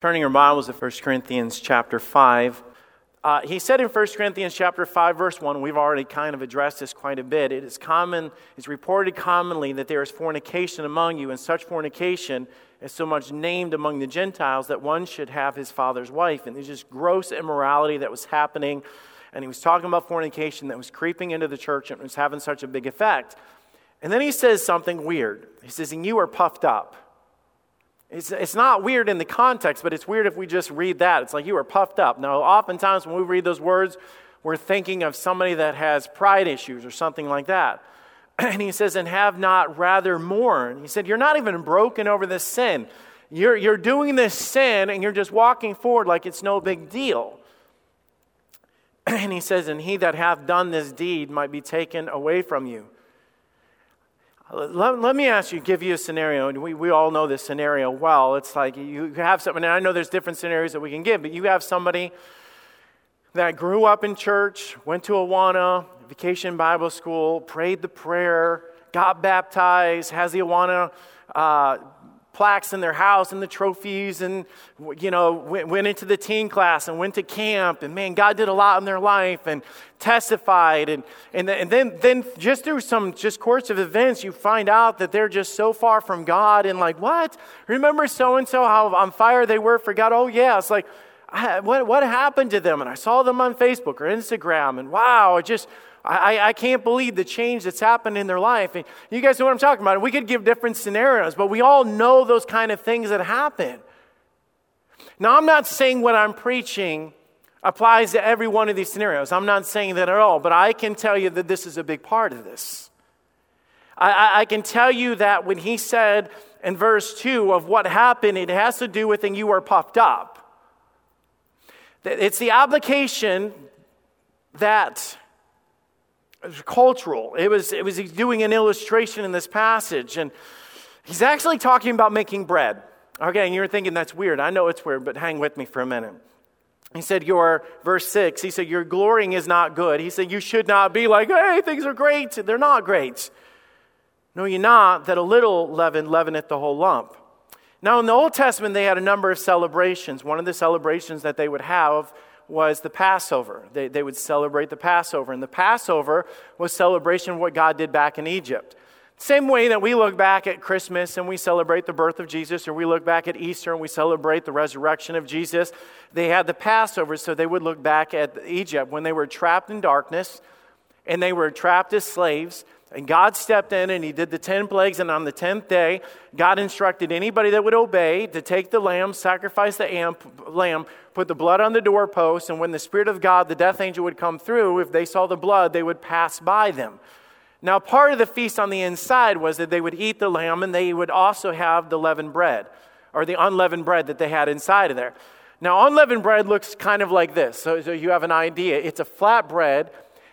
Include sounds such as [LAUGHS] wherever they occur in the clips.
Turning your Bibles to 1 Corinthians chapter 5. Uh, he said in 1 Corinthians chapter 5, verse 1, we've already kind of addressed this quite a bit. It is common, it's reported commonly that there is fornication among you, and such fornication is so much named among the Gentiles that one should have his father's wife. And there's just gross immorality that was happening. And he was talking about fornication that was creeping into the church and was having such a big effect. And then he says something weird. He says, And you are puffed up. It's, it's not weird in the context, but it's weird if we just read that. It's like you are puffed up. Now, oftentimes when we read those words, we're thinking of somebody that has pride issues or something like that. [CLEARS THROAT] And he says, and have not rather mourn. He said, You're not even broken over this sin. You're, you're doing this sin and you're just walking forward like it's no big deal. [CLEARS THROAT] And he says, And he that hath done this deed might be taken away from you. Let, let, me ask you, give you a scenario, and we, we all know this scenario well. It's like you have something, and I know there's different scenarios that we can give, but you have somebody that grew up in church, went to Awana, vacation Bible school, prayed the prayer, got baptized, has the Awana uh, plaques in their house and the trophies and you know went, went, into the teen class and went to camp and man god did a lot in their life and testified and, and, and then, then just through some just course of events you find out that they're just so far from god and like what? Remember so and so how on fire they were for god? Oh yeah. It's like I, what, what happened to them? And i saw them on facebook or instagram and wow it just I, I can't believe the change that's happened in their life. And you guys know what I'm talking about. We could give different scenarios, but we all know those kind of things that happen. Now, I'm not saying what I'm preaching applies to every one of these scenarios. I'm not saying that at all, but I can tell you that this is a big part of this. I, I, I can tell you that when he said in verse 2 of what happened, it has to do with and you are puffed up. It's the application that it was cultural. It was, it was he's doing an illustration in this passage. And he's actually talking about making bread. Okay, and you're thinking that's weird. I know it's weird, but hang with me for a minute. He said, Your, verse 6, he said, Your glorying is not good. He said, You should not be like, hey, things are great. They're not great. Know ye not that a little leaven leaveneth the whole lump? Now, in the Old Testament, they had a number of celebrations. One of the celebrations that they would have was the Passover. They, they would celebrate the Passover. And the Passover was celebration of what God did back in Egypt. Same way that we look back at Christmas and we celebrate the birth of Jesus, or we look back at Easter and we celebrate the resurrection of Jesus, they had the Passover, so they would look back at Egypt when they were trapped in darkness and they were trapped as slaves. And God stepped in and he did the 10 plagues. And on the 10th day, God instructed anybody that would obey to take the lamb, sacrifice the lamb, put the blood on the doorpost. And when the Spirit of God, the death angel, would come through, if they saw the blood, they would pass by them. Now, part of the feast on the inside was that they would eat the lamb and they would also have the leavened bread, or the unleavened bread that they had inside of there. Now, unleavened bread looks kind of like this. So, so you have an idea. It's a flat bread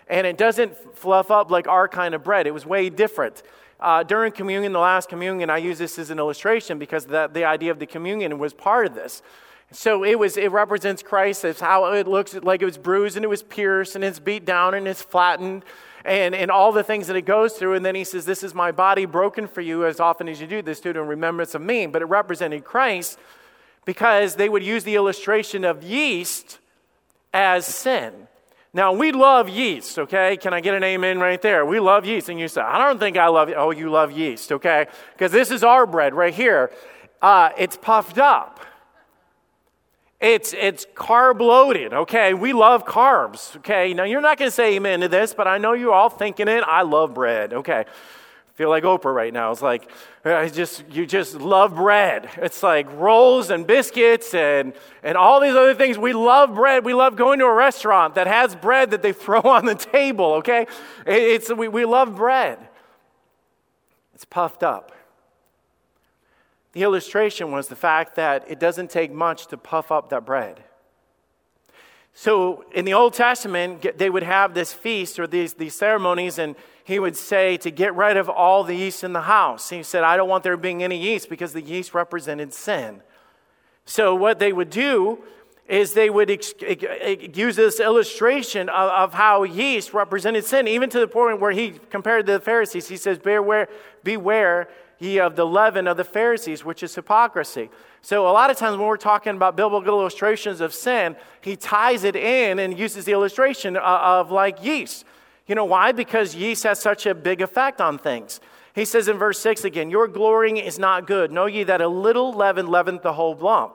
and it doesn't fluff up like our kind of bread. It was way different. Uh, during communion, the last communion, I use this as an illustration because the, the idea of the communion was part of this. So it was it represents Christ as how it looks like it was bruised and it was pierced and it's beat down and it's flattened and, and all the things that it goes through. And then he says, This is my body broken for you as often as you do this, do in remembrance of me. But it represented Christ because they would use the illustration of yeast as sin. Now, we love yeast, okay? Can I get an amen right there? We love yeast. And you say, I don't think I love, oh, you love yeast, okay? Because this is our bread right here. Uh, it's puffed up. It's, it's carb loaded, okay? We love carbs, okay? Now, you're not going to say amen to this, but I know you're all thinking it. I love bread, okay? Feel like Oprah right now. It's like, I just, you just love bread. It's like rolls and biscuits and, and all these other things. We love bread. We love going to a restaurant that has bread that they [LAUGHS] throw on the table, okay? It's, we, we love bread. It's puffed up. The illustration was the fact that it doesn't take much to puff up that bread. So in the Old Testament, they would have this feast or these, these ceremonies, and he would say to get rid of all the yeast in the house. He said, I don't want there being any yeast because the yeast represented sin. So what they would do is they would ex- use this illustration of, of, how yeast represented sin, even to the point where he compared to the Pharisees. He says, beware, beware ye of the leaven of the Pharisees, which is hypocrisy. So, a lot of times when we're talking about biblical illustrations of sin, he ties it in and uses the illustration of, of like yeast. You know why? Because yeast has such a big effect on things. He says in verse 6 again, Your glorying is not good. Know ye that a little leaven leaveneth the whole lump.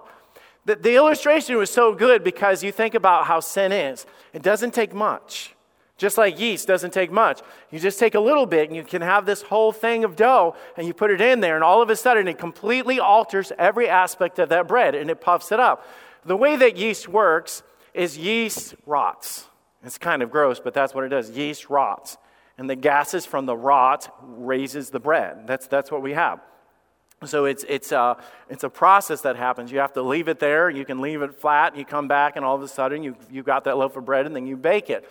The, the illustration was so good because you think about how sin is. It doesn't take much. Just like yeast doesn't take much. You just take a little bit and you can have this whole thing of dough and you put it in there, and all of a sudden it completely alters every aspect of that bread and it puffs it up. The way that yeast works is yeast rots. It's kind of gross, but that's what it does. Yeast rots. And the gases from the rot raises the bread. That's, that's what we have. So it's, it's, a, it's a process that happens. You have to leave it there. You can leave it flat. You come back, and all of a sudden you, you've got that loaf of bread, and then you bake it.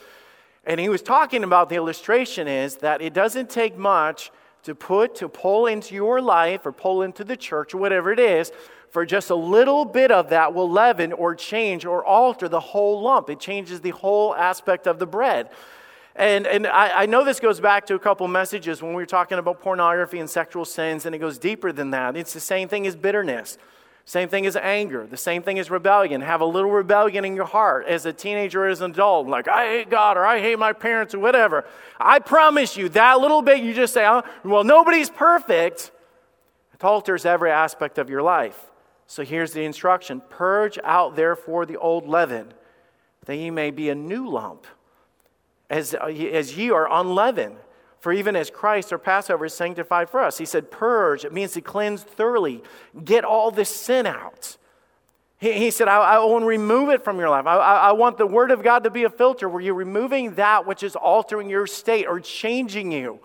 And he was talking about the illustration is that it doesn't take much to put, to pull into your life or pull into the church or whatever it is, for just a little bit of that will leaven or change or alter the whole lump. It changes the whole aspect of the bread. And, and I, I know this goes back to a couple messages when we were talking about pornography and sexual sins, and it goes deeper than that. It's the same thing as bitterness. Same thing as anger. The same thing as rebellion. Have a little rebellion in your heart as a teenager, as an adult, like, I hate God or I hate my parents or whatever. I promise you, that little bit you just say, oh, well, nobody's perfect, it alters every aspect of your life. So here's the instruction Purge out therefore the old leaven, that ye may be a new lump, as, as ye are unleavened. For even as Christ, our Passover, is sanctified for us. He said, purge. It means to cleanse thoroughly. Get all this sin out. He, he said, I, I, want to remove it from your life. I, I, I want the Word of God to be a filter where you're removing that which is altering your state or changing you.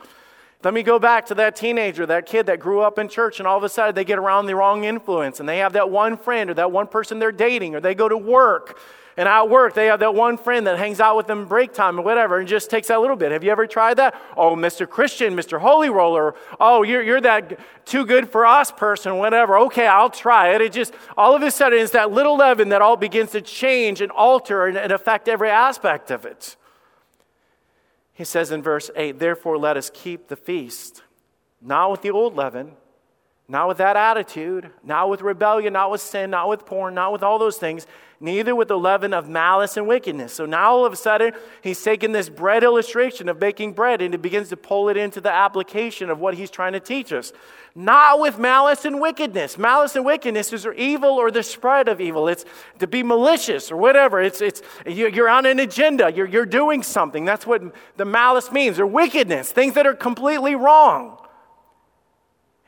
Let me go back to that teenager, that kid that grew up in church, and all of a sudden they get around the wrong influence, and they have that one friend or that one person they're dating, or they go to work and at work, they have that one friend that hangs out with them break time or whatever and just takes that little bit. Have you ever tried that? Oh, Mr. Christian, Mr. Holy Roller. Oh, you're, you're that too good for us person, whatever. Okay, I'll try it. It just, all of a sudden, it's that little leaven that all begins to change and alter and, and affect every aspect of it. He says in verse 8, Therefore, let us keep the feast, not with the old leaven not with that attitude, not with rebellion, not with sin, not with porn, not with all those things, neither with the leaven of malice and wickedness. So now all of a sudden, he's taken this bread illustration of baking bread and he begins to pull it into the application of what he's trying to teach us. Not with malice and wickedness. Malice and wickedness is evil or the spread of evil. It's to be malicious or whatever. It's, it's, you're on an agenda, you're, you're doing something. That's what the malice means, or wickedness, things that are completely wrong.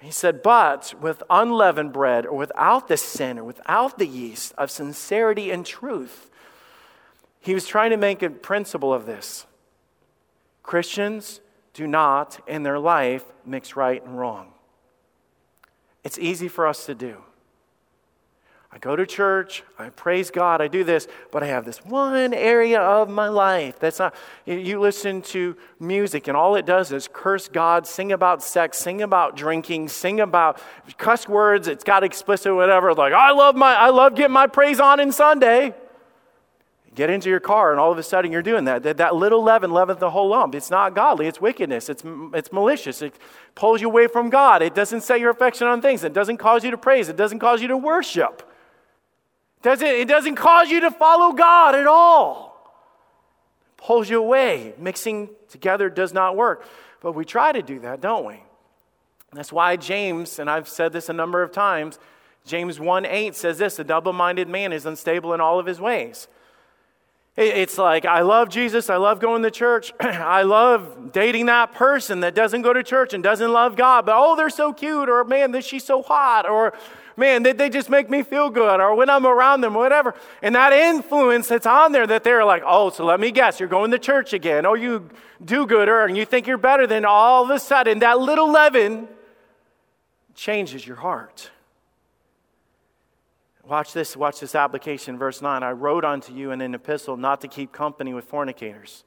He said, But with unleavened bread, or without the sin, or without the yeast of sincerity and truth. He was trying to make a principle of this. Christians do not, in their life, mix right and wrong. It's easy for us to do. I go to church, I praise God, I do this, but I have this one area of my life that's not. You listen to music, and all it does is curse God, sing about sex, sing about drinking, sing about cuss words. It's got explicit, whatever. Like I love my, I love getting my praise on in Sunday. Get into your car, and all of a sudden you're doing that. That, that little leaven leaveneth the whole lump. It's not godly. It's wickedness. It's, it's malicious. It pulls you away from God. It doesn't set your affection on things. It doesn't cause you to praise. It doesn't cause you to worship. Doesn't, it doesn't cause you to follow God at all. It pulls you away. Mixing together does not work. But we try to do that, don't we? That's why James, and I've said this a number of times, James 1 8 says this a double minded man is unstable in all of his ways. It's like, I love Jesus. I love going to church. [CLEARS THROAT] I love dating that person that doesn't go to church and doesn't love God, but oh, they're so cute, or man, this, she's so hot, or man, they, they just make me feel good, or when I'm around them, whatever. And that influence that's on there that they're like, oh, so let me guess, you're going to church again. Oh, you do gooder, and you think you're better than all of a sudden that little leaven changes your heart. Watch this, watch this application, verse 9. I wrote unto you in an epistle not to keep company with fornicators.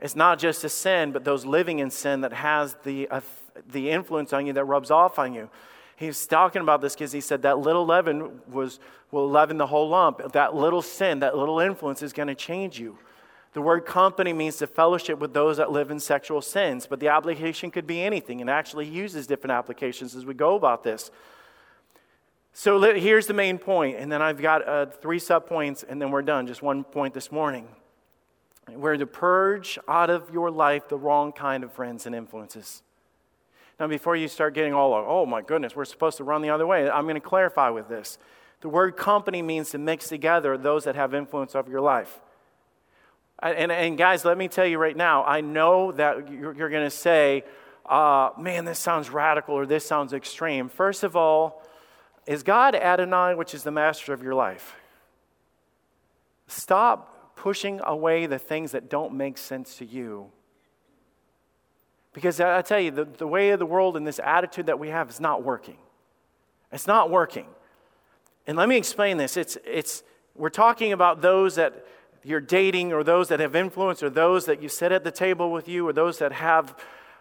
It's not just a sin, but those living in sin that has the, uh, the influence on you that rubs off on you. He's talking about this because he said that little leaven was, will leaven the whole lump. That little sin, that little influence is going to change you. The word company means to fellowship with those that live in sexual sins, but the application could be anything and actually uses different applications as we go about this. So here's the main point, and then I've got uh, three subpoints, and then we're done. Just one point this morning. We're to purge out of your life the wrong kind of friends and influences. Now, before you start getting all, oh my goodness, we're supposed to run the other way, I'm going to clarify with this. The word company means to mix together those that have influence over your life. And, and guys, let me tell you right now, I know that you're, you're going to say, uh, man, this sounds radical or this sounds extreme. First of all, is God Adonai, which is the master of your life? Stop pushing away the things that don't make sense to you. Because I tell you, the, the way of the world and this attitude that we have is not working. It's not working. And let me explain this. It's, it's, we're talking about those that you're dating or those that have influence or those that you sit at the table with you or those that have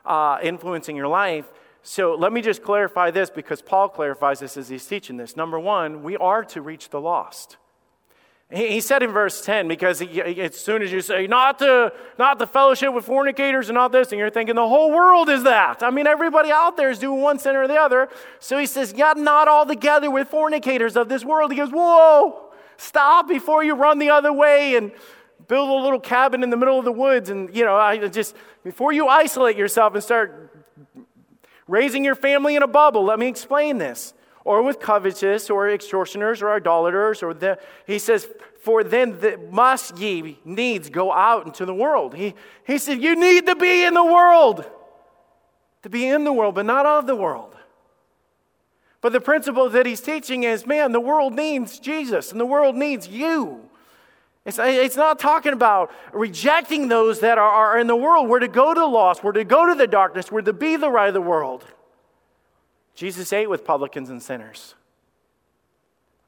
uh, influence in your life. So let me just clarify this because Paul clarifies this as he's teaching this. Number one, we are to reach the lost. He said in verse 10, because as soon as you say, not the, not the fellowship with fornicators and all this, and you're thinking the whole world is that. I mean, everybody out there is doing one sin or the other. So he says, yeah, not all together with fornicators of this world. He goes, whoa, Stop before you run the other way and build a little cabin in the middle of the woods. And, you know, I just, before you isolate yourself and start raising your family in a bubble, let me explain this. Or with covetous, or extortioners, or idolaters, or the, he says, for then the, must ye needs go out into the world. He, he said, you need to be in the world. To be in the world, but not of the world. But the principle that he's teaching is man, the world needs Jesus and the world needs you. It's, it's not talking about rejecting those that are, are in the world. We're to go to the lost, we're to go to the darkness, we're to be the light of the world. Jesus ate with publicans and sinners.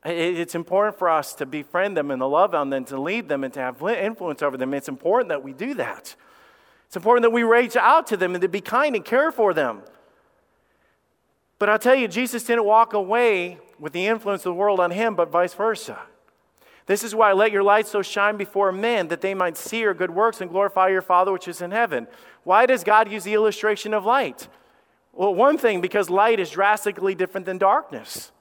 It's important for us to befriend them and to love them and to lead them and to have influence over them. It's important that we do that. It's important that we reach out to them and to be kind and care for them. But I'll tell you, Jesus didn't walk away with the influence of the world on him, but vice versa. This is why let your light so shine before men that they might see your good works and glorify your Father which is in heaven. Why does God use the illustration of light? Well, one thing, because light is drastically different than darkness.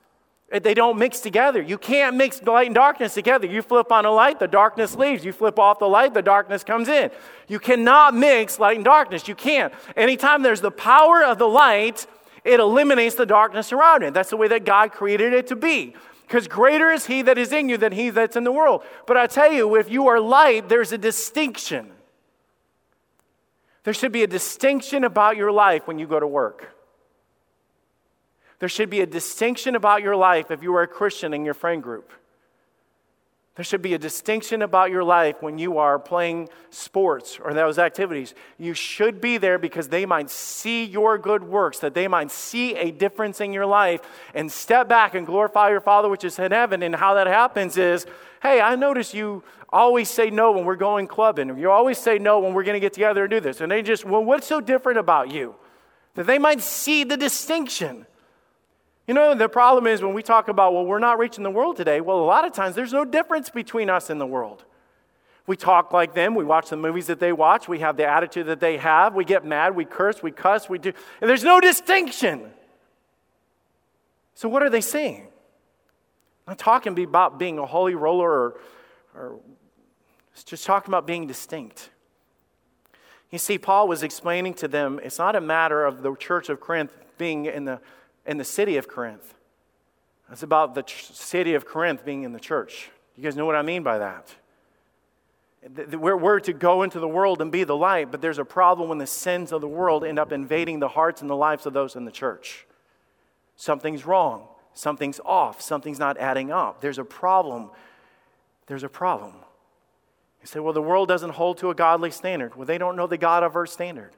Uh, they don't mix together. You can't mix light and darkness together. You flip on a light, the darkness leaves. You flip off the light, the darkness comes in. You cannot mix light and darkness. You can't. Anytime there's the power of the light, it eliminates the darkness around it. That's the way that God created it to be. Because greater is He that is in you than He that's in the world. But I tell you, if you are light, there's a distinction. There should be a distinction about your life when you go to work. There should be a distinction about your life if you are a Christian in your friend group. There should be a distinction about your life when you are playing sports or those activities. You should be there because they might see your good works, that they might see a difference in your life and step back and glorify your Father which is in heaven. And how that happens is hey, I notice you always say no when we're going clubbing, you always say no when we're going to get together and do this. And they just, well, what's so different about you? That they might see the distinction. You know, the problem is when we talk about, well, we're not reaching the world today, well, a lot of times there's no difference between us and the world. We talk like them, we watch the movies that they watch, we have the attitude that they have, we get mad, we curse, we cuss, we do, and there's no distinction. So, what are they saying? I'm not talking about being a holy roller or, or just talking about being distinct. You see, Paul was explaining to them it's not a matter of the church of Corinth being in the in the city of Corinth. It's about the city of Corinth being in the church. You guys know what I mean by that? We're, we're to go into the world and be the light, but there's a problem when the sins of the world end up invading the hearts and the lives of those in the church. Something's wrong. Something's off. Something's not adding up. There's a problem. There's a problem. You say, well, the world doesn't hold to a godly standard. Well, they don't know the God of our standard.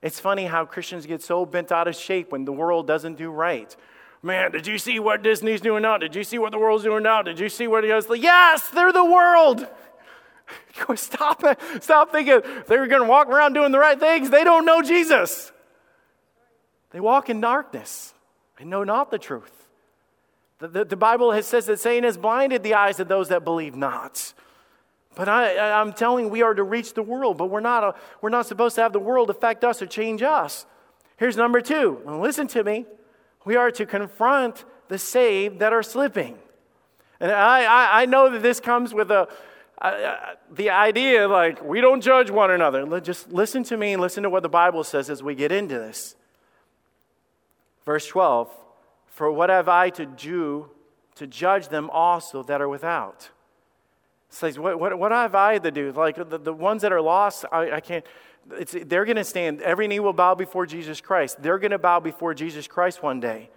It's funny how Christians get so bent out of shape when the world doesn't do right. Man, did you see what Disney's doing now? Did you see what the world's doing now? Did you see what he goes? Yes, they're the world. [LAUGHS] Stop. Stop thinking they're going to walk around doing the right things. They don't know Jesus. They walk in darkness. They know not the truth. The, the, Bible has, says that Satan has blinded the eyes of those that believe not. But I, am telling we are to reach the world, but we're not, a, we're not supposed to have the world affect us or change us. Here's number two. Listen to me. We are to confront the saved that are slipping. And I, I, I know that this comes with a, the idea like we don't judge one another. Just listen to me and listen to what the Bible says as we get into this. Verse 12 For what have I to do to judge them also that are without? It says, what, what, what have I to do? Like the, the ones that are lost, I, I can't. It's, they're going to stand, every knee will bow before Jesus Christ. They're going to bow before Jesus Christ one day.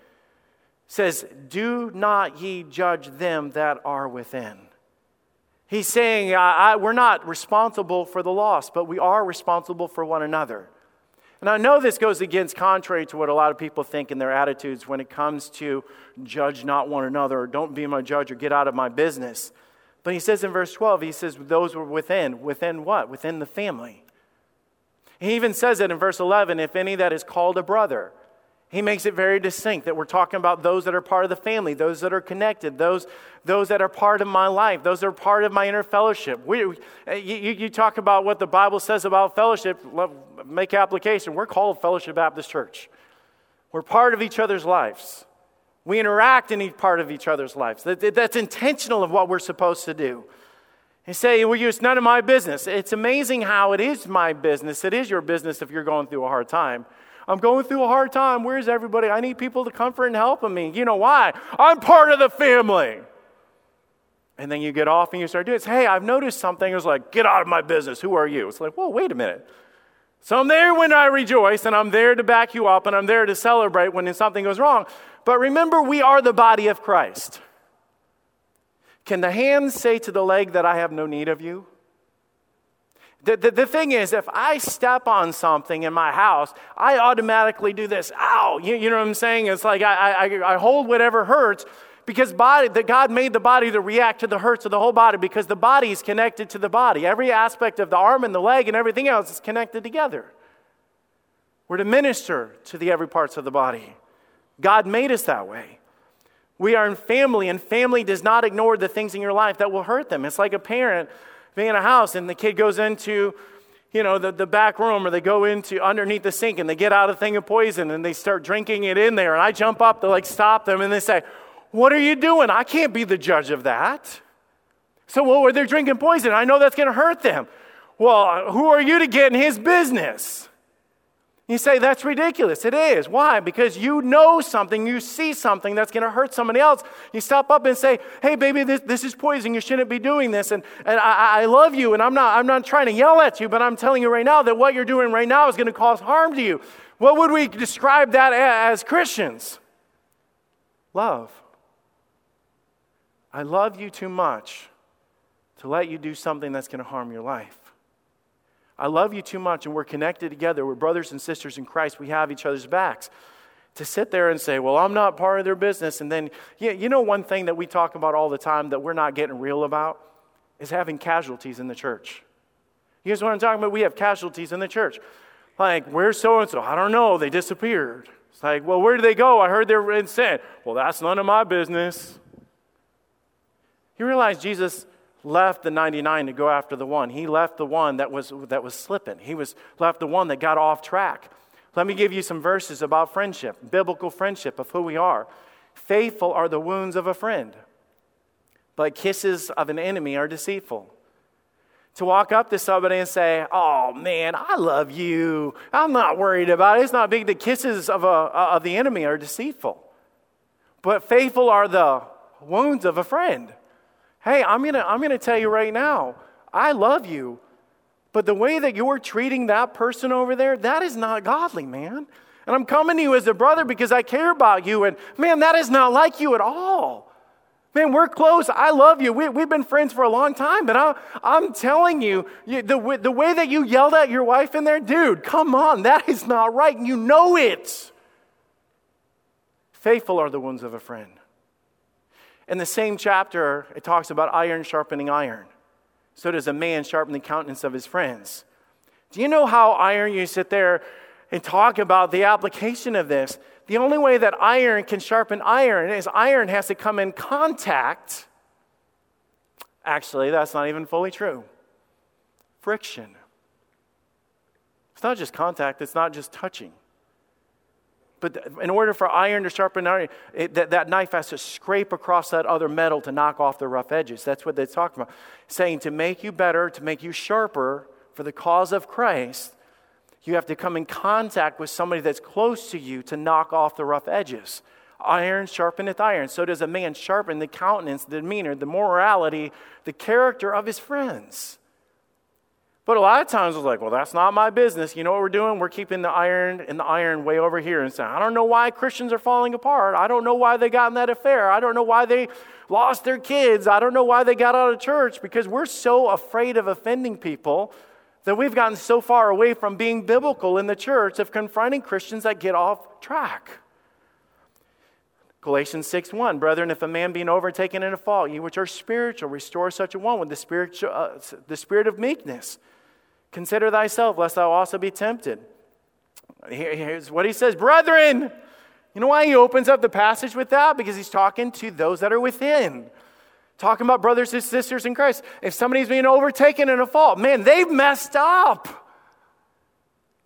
Says, Do not ye judge them that are within. He's saying, I, We're not responsible for the lost, but we are responsible for one another. And I know this goes against contrary to what a lot of people think in their attitudes when it comes to judge not one another or don't be my judge or get out of my business. But he says in verse 12, he says, those were within. Within what? Within the family. He even says it in verse 11 if any that is called a brother. He makes it very distinct that we're talking about those that are part of the family, those that are connected, those, those that are part of my life, those that are part of my inner fellowship. We, uh, you, you talk about what the Bible says about fellowship, make application. We're called Fellowship Baptist Church. We're part of each other's lives. We interact in each part of each other's lives. That, that's intentional of what we're supposed to do. You say, well, it's none of my business. It's amazing how it is my business. It is your business if you're going through a hard time. I'm going through a hard time. Where's everybody? I need people to comfort and help me. You know why? I'm part of the family. And then you get off and you start doing it. Hey, I've noticed something. It's like, get out of my business. Who are you? It's like, whoa, wait a minute. So I'm there when I rejoice, and I'm there to back you up, and I'm there to celebrate when something goes wrong. But remember, we are the body of Christ. Can the hand say to the leg that I have no need of you? The, the, the, thing is, if I step on something in my house, I automatically do this. Ow! You, you know what I'm saying? It's like I, I, I hold whatever hurts because body, that God made the body to react to the hurts of the whole body because the body is connected to the body. Every aspect of the arm and the leg and everything else is connected together. We're to minister to the every parts of the body. God made us that way. We are in family, and family does not ignore the things in your life that will hurt them. It's like a parent being in a house and the kid goes into you know, the, the back room or they go into underneath the sink and they get out a thing of poison and they start drinking it in there. And I jump up to like stop them and they say, What are you doing? I can't be the judge of that. So, well, they're drinking poison. I know that's going to hurt them. Well, who are you to get in his business? You say, that's ridiculous. It is. Why? Because you know something, you see something that's going to hurt somebody else. You stop up and say, hey, baby, this, this is poison. You shouldn't be doing this. And, and I, I love you, and I'm not, I'm not trying to yell at you, but I'm telling you right now that what you're doing right now is going to cause harm to you. What would we describe that as Christians? Love. I love you too much to let you do something that's going to harm your life. I love you too much, and we're connected together. We're brothers and sisters in Christ. We have each other's backs. To sit there and say, well, I'm not part of their business. And then, yeah, you know, one thing that we talk about all the time that we're not getting real about is having casualties in the church. You guys what I'm talking about? We have casualties in the church. Like, where's so and so? I don't know. They disappeared. It's like, well, where did they go? I heard they were in sin. Well, that's none of my business. You realize Jesus left the 99 to go after the one. He left the one that was, that was slipping. He was left the one that got off track. Let me give you some verses about friendship, biblical friendship of who we are. Faithful are the wounds of a friend, but kisses of an enemy are deceitful. To walk up to somebody and say, Oh man, I love you. I'm not worried about it. It's not big. The kisses of, a, of the enemy are deceitful. But faithful are the wounds of a friend. Hey, I'm going to I'm going to tell you right now, I love you. But the way that you're treating that person over there, that is not godly, man. And I'm coming to you as a brother because I care about you. And man, that is not like you at all. Man, we're close. I love you. We, have been friends for a long time, but I, am telling you, you the, the way that you yelled at your wife in there, dude, come on, that is not right. And you know it. Faithful are the wounds of a friend. In the same chapter, it talks about iron sharpening iron. So does a man sharpen the countenance of his friends. Do you know how iron, you sit there and talk about the application of this? The only way that iron can sharpen iron is iron has to come in contact Actually, that's not even fully true. Friction. It's not just contact, it's not just touching. But in order for iron to sharpen iron, it, that, that knife has to scrape across that other metal to knock off the rough edges. That's what they're talking about. Saying to make you better, to make you sharper for the cause of Christ, you have to come in contact with somebody that's close to you to knock off the rough edges. Iron sharpeneth iron. So does a man sharpen the countenance, the demeanor, the morality, the character of his friends. But a lot of times it's like, well, that's not my business. You know what we're doing? We're keeping the iron and the iron way over here and saying, I don't know why Christians are falling apart. I don't know why they got in that affair. I don't know why they lost their kids. I don't know why they got out of church because we're so afraid of offending people that we've gotten so far away from being biblical in the church of confronting Christians that get off track. Galatians 6 1, brethren, if a man being overtaken in a fault, you which are spiritual, restore such a one with the spirit, uh, the spirit of meekness. Consider thyself, lest thou also be tempted. Here's what he says Brethren, you know why he opens up the passage with that? Because he's talking to those that are within. Talking about brothers and sisters in Christ. If somebody's being overtaken in a fault, man, they've messed up.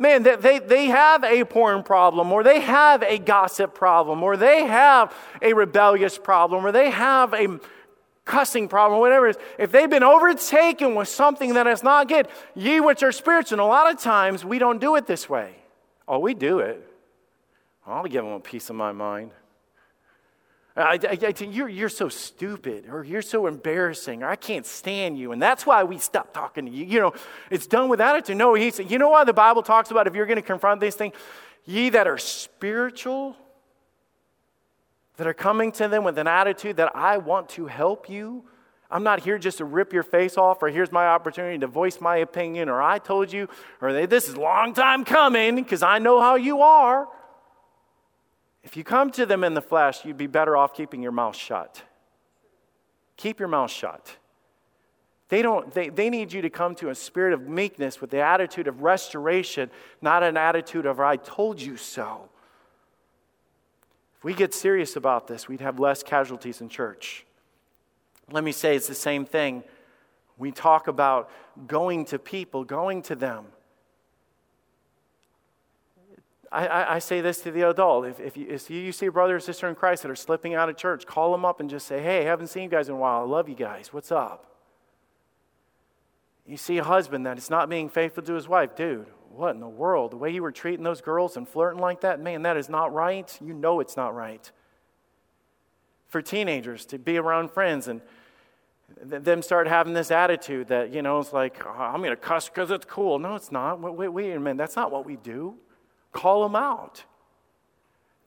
Man, they, they have a porn problem, or they have a gossip problem, or they have a rebellious problem, or they have a cussing problem, or whatever it is. If they've been overtaken with something that is not good, ye which are spiritual, and a lot of times we don't do it this way. Oh, we do it. I'll give them a piece of my mind. I, I, I, you're, you're so stupid, or you're so embarrassing, or I can't stand you, and that's why we stop talking to you. You know, it's done with attitude. No, he said, you know why the Bible talks about if you're going to confront these things, ye that are spiritual, that are coming to them with an attitude that I want to help you. I'm not here just to rip your face off, or here's my opportunity to voice my opinion, or I told you, or this is a long time coming because I know how you are. If you come to them in the flesh, you'd be better off keeping your mouth shut. Keep your mouth shut. They, don't, they, they need you to come to a spirit of meekness with the attitude of restoration, not an attitude of, I told you so. If we get serious about this, we'd have less casualties in church. Let me say it's the same thing. We talk about going to people, going to them. I, I, I, say this to the adult. If, if, you, if you see a brother or sister in Christ that are slipping out of church, call them up and just say, hey, I haven't seen you guys in a while. I love you guys. What's up? You see a husband that is not being faithful to his wife. Dude, what in the world? The way you were treating those girls and flirting like that, man, that is not right. You know it's not right. For teenagers to be around friends and them start having this attitude that, you know, it's like, oh, I'm going to cuss because it's cool. No, it's not. Wait, wait, wait a minute. That's not what we do. Call them out.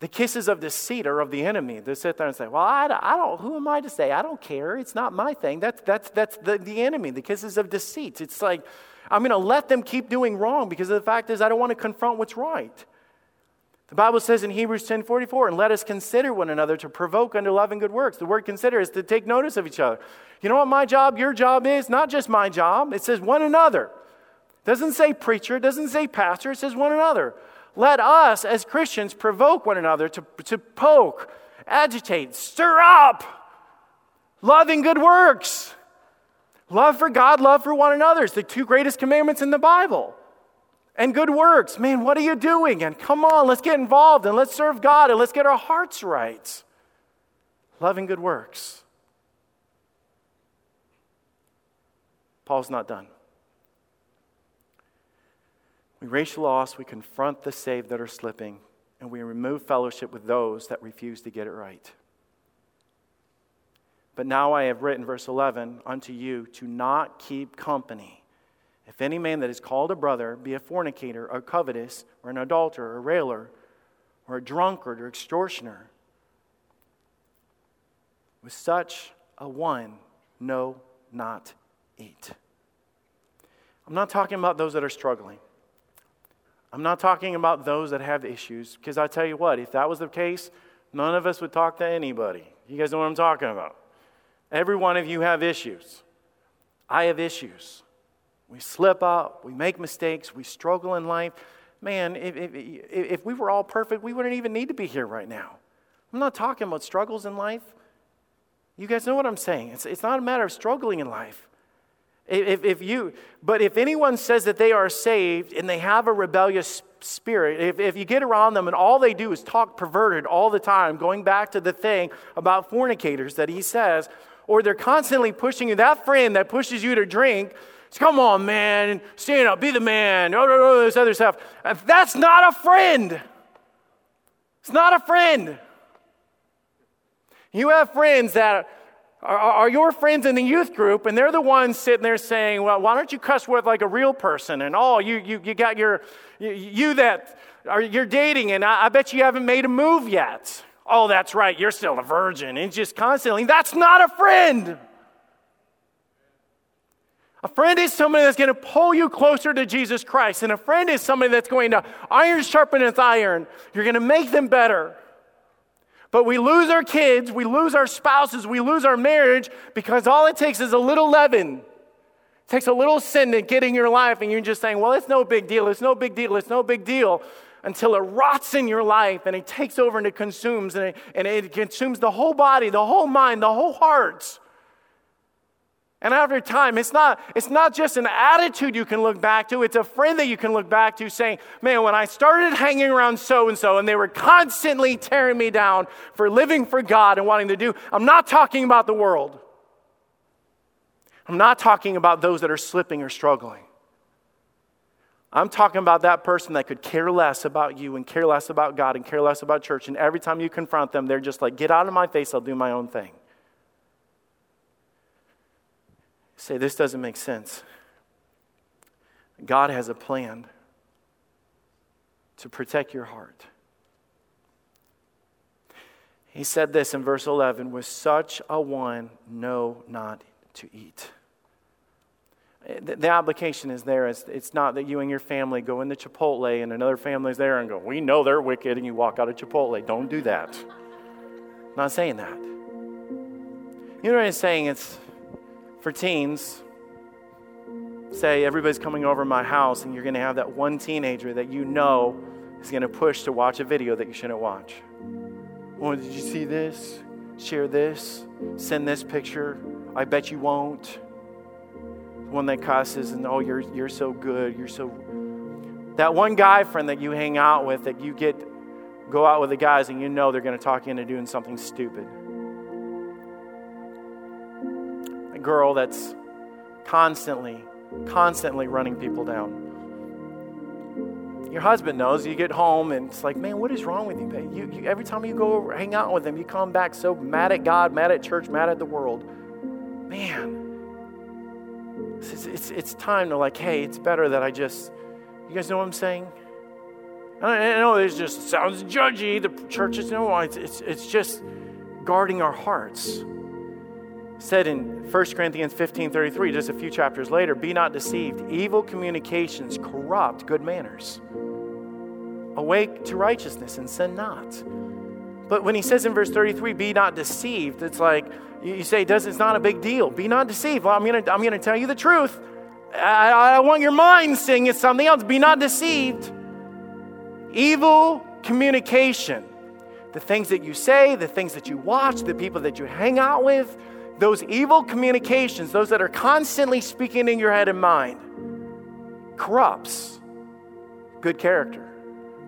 The kisses of deceit are of the enemy. They sit there and say, Well, I, I don't, who am I to say? I don't care. It's not my thing. That's, that's, that's the, the enemy, the kisses of deceit. It's like, I'm going to let them keep doing wrong because the fact is, I don't want to confront what's right. The Bible says in Hebrews 10:44, and let us consider one another to provoke unto love and good works. The word consider is to take notice of each other. You know what my job, your job is? Not just my job, it says one another. It doesn't say preacher, it doesn't say pastor, it says one another. Let us, as Christians, provoke one another to, to poke, agitate, stir up loving good works. Love for God, love for one another. It's the two greatest commandments in the Bible. And good works. Man, what are you doing? And come on, let's get involved and let's serve God and let's get our hearts right. Loving good works. Paul's not done. We reach loss, we confront the saved that are slipping, and we remove fellowship with those that refuse to get it right. But now I have written, verse 11, unto you to not keep company. If any man that is called a brother be a fornicator, or covetous, or an adulterer, or a railer, or a drunkard, or extortioner, with such a one, no, not eat. I'm not talking about those that are struggling. I'm not talking about those that have issues, because I tell you what, if that was the case, none of us would talk to anybody. You guys know what I'm talking about. Every one of you have issues. I have issues. We slip up, we make mistakes, we struggle in life. Man, if, if, if we were all perfect, we wouldn't even need to be here right now. I'm not talking about struggles in life. You guys know what I'm saying. It's, it's not a matter of struggling in life. If, if you, but if anyone says that they are saved and they have a rebellious spirit, if, if you get around them and all they do is talk perverted all the time, going back to the thing about fornicators that he says, or they're constantly pushing you, that friend that pushes you to drink, come on, man, stand up, be the man, oh, oh, oh, this other stuff. That's not a friend. It's not a friend. You have friends that are, are, your friends in the youth group, and they're the ones sitting there saying, Well, why don't you cuss with like a real person? And oh, you, you, you got your, you, you that are you're dating, and I, I bet you haven't made a move yet. Oh, that's right, you're still a virgin. And just constantly, that's not a friend. A friend is somebody that's going to pull you closer to Jesus Christ. And a friend is somebody that's going to iron sharpen its iron. You're going to make them better. But we lose our kids, we lose our spouses, we lose our marriage because all it takes is a little leaven. It takes a little sin to get in your life, and you're just saying, Well, it's no big deal, it's no big deal, it's no big deal. Until it rots in your life and it takes over and it consumes, and it, and it consumes the whole body, the whole mind, the whole heart. And after time, it's not, it's not just an attitude you can look back to, it's a friend that you can look back to saying, Man, when I started hanging around so and so and they were constantly tearing me down for living for God and wanting to do, I'm not talking about the world. I'm not talking about those that are slipping or struggling. I'm talking about that person that could care less about you and care less about God and care less about church. And every time you confront them, they're just like, Get out of my face, I'll do my own thing. say, This doesn't make sense. God has a plan to protect your heart. He said this in verse 11 with such a one, know not to eat. The, the application is there. It's, it's not that you and your family go into Chipotle and another family's there and go, We know they're wicked, and you walk out of Chipotle. Don't do that. I'm not saying that. You know what I'm saying? It's for teens, say everybody's coming over my house and you're going to have that one teenager that you know is going to push to watch a video that you shouldn't watch. Oh, did you see this? Share this? Send this picture? I bet you won't. One that cusses and oh, you're you're so good. You're so. That one guy friend that you hang out with that you get go out with the guys and you know they're going to talk you into doing something stupid. A girl that's constantly, constantly running people down. Your husband knows. You get home and it's like, man, what is wrong with you? You, you, every time you go hang out with him, you come back so mad at God, mad at church, mad at the world. Man, it's, it's, it's time to like, hey, it's better that I just, you guys know what I'm saying? I know it just sounds judgy. The church is no, it's, it's, it's just guarding our hearts said in 1 Corinthians 15 33, just a few chapters later, be not deceived. Evil communications corrupt good manners. Awake to righteousness and sin not. But when he says in verse 33, be not deceived, it's like you say, does it's not a big deal. Be not deceived. Well, I'm gonna I'm gonna tell you the truth. I, I want your mind saying it's something else. Be not deceived. Evil communication. The things that you say, the things that you watch, the people that you hang out with, those evil communications, those that are constantly speaking in your head and mind, corrupts good character,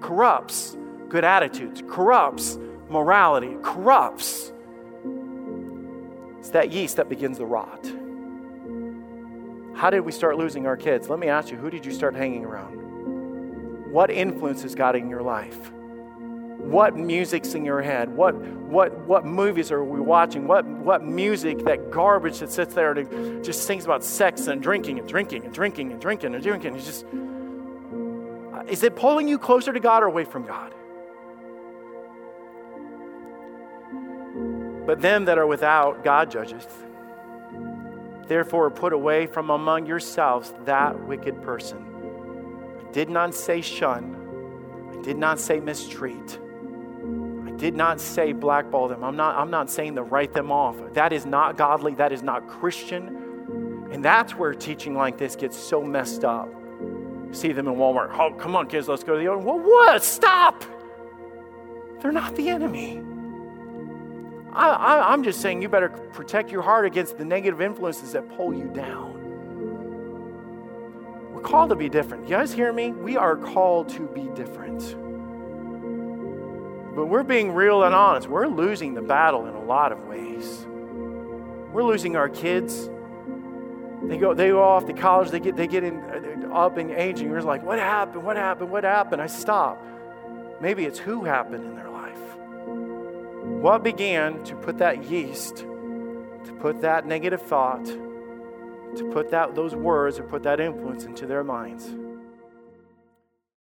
corrupts good attitudes, corrupts morality, corrupts. It's that yeast that begins the rot. How did we start losing our kids? Let me ask you, who did you start hanging around? What influences got in your life? what music's in your head what what what movies are we watching what what music that garbage that sits there and just sings about sex and drinking and drinking and drinking and drinking and drinking it's just is it pulling you closer to god or away from god but them that are without god judgeth therefore put away from among yourselves that wicked person i did not say shun i did not say mistreat I did not say blackball them. I'm not, I'm not saying to write them off. That is not godly. That is not Christian. And that's where teaching like this gets so messed up. See them in Walmart. Oh, come on, kids, let's go to the other. Well, what? Stop. They're not the enemy. I, I'm just saying you better protect your heart against the negative influences that pull you down. We're called to be different. You guys hear me? We are called to be different. But we're being real and honest. We're losing the battle in a lot of ways. We're losing our kids. They go, they go off to college, they get, they get in, uh, up in aging. You're like, what happened? What happened? What happened? I stop. Maybe it's who happened in their life. What began to put that yeast, to put that negative thought, to put that, those words, or put that influence into their minds?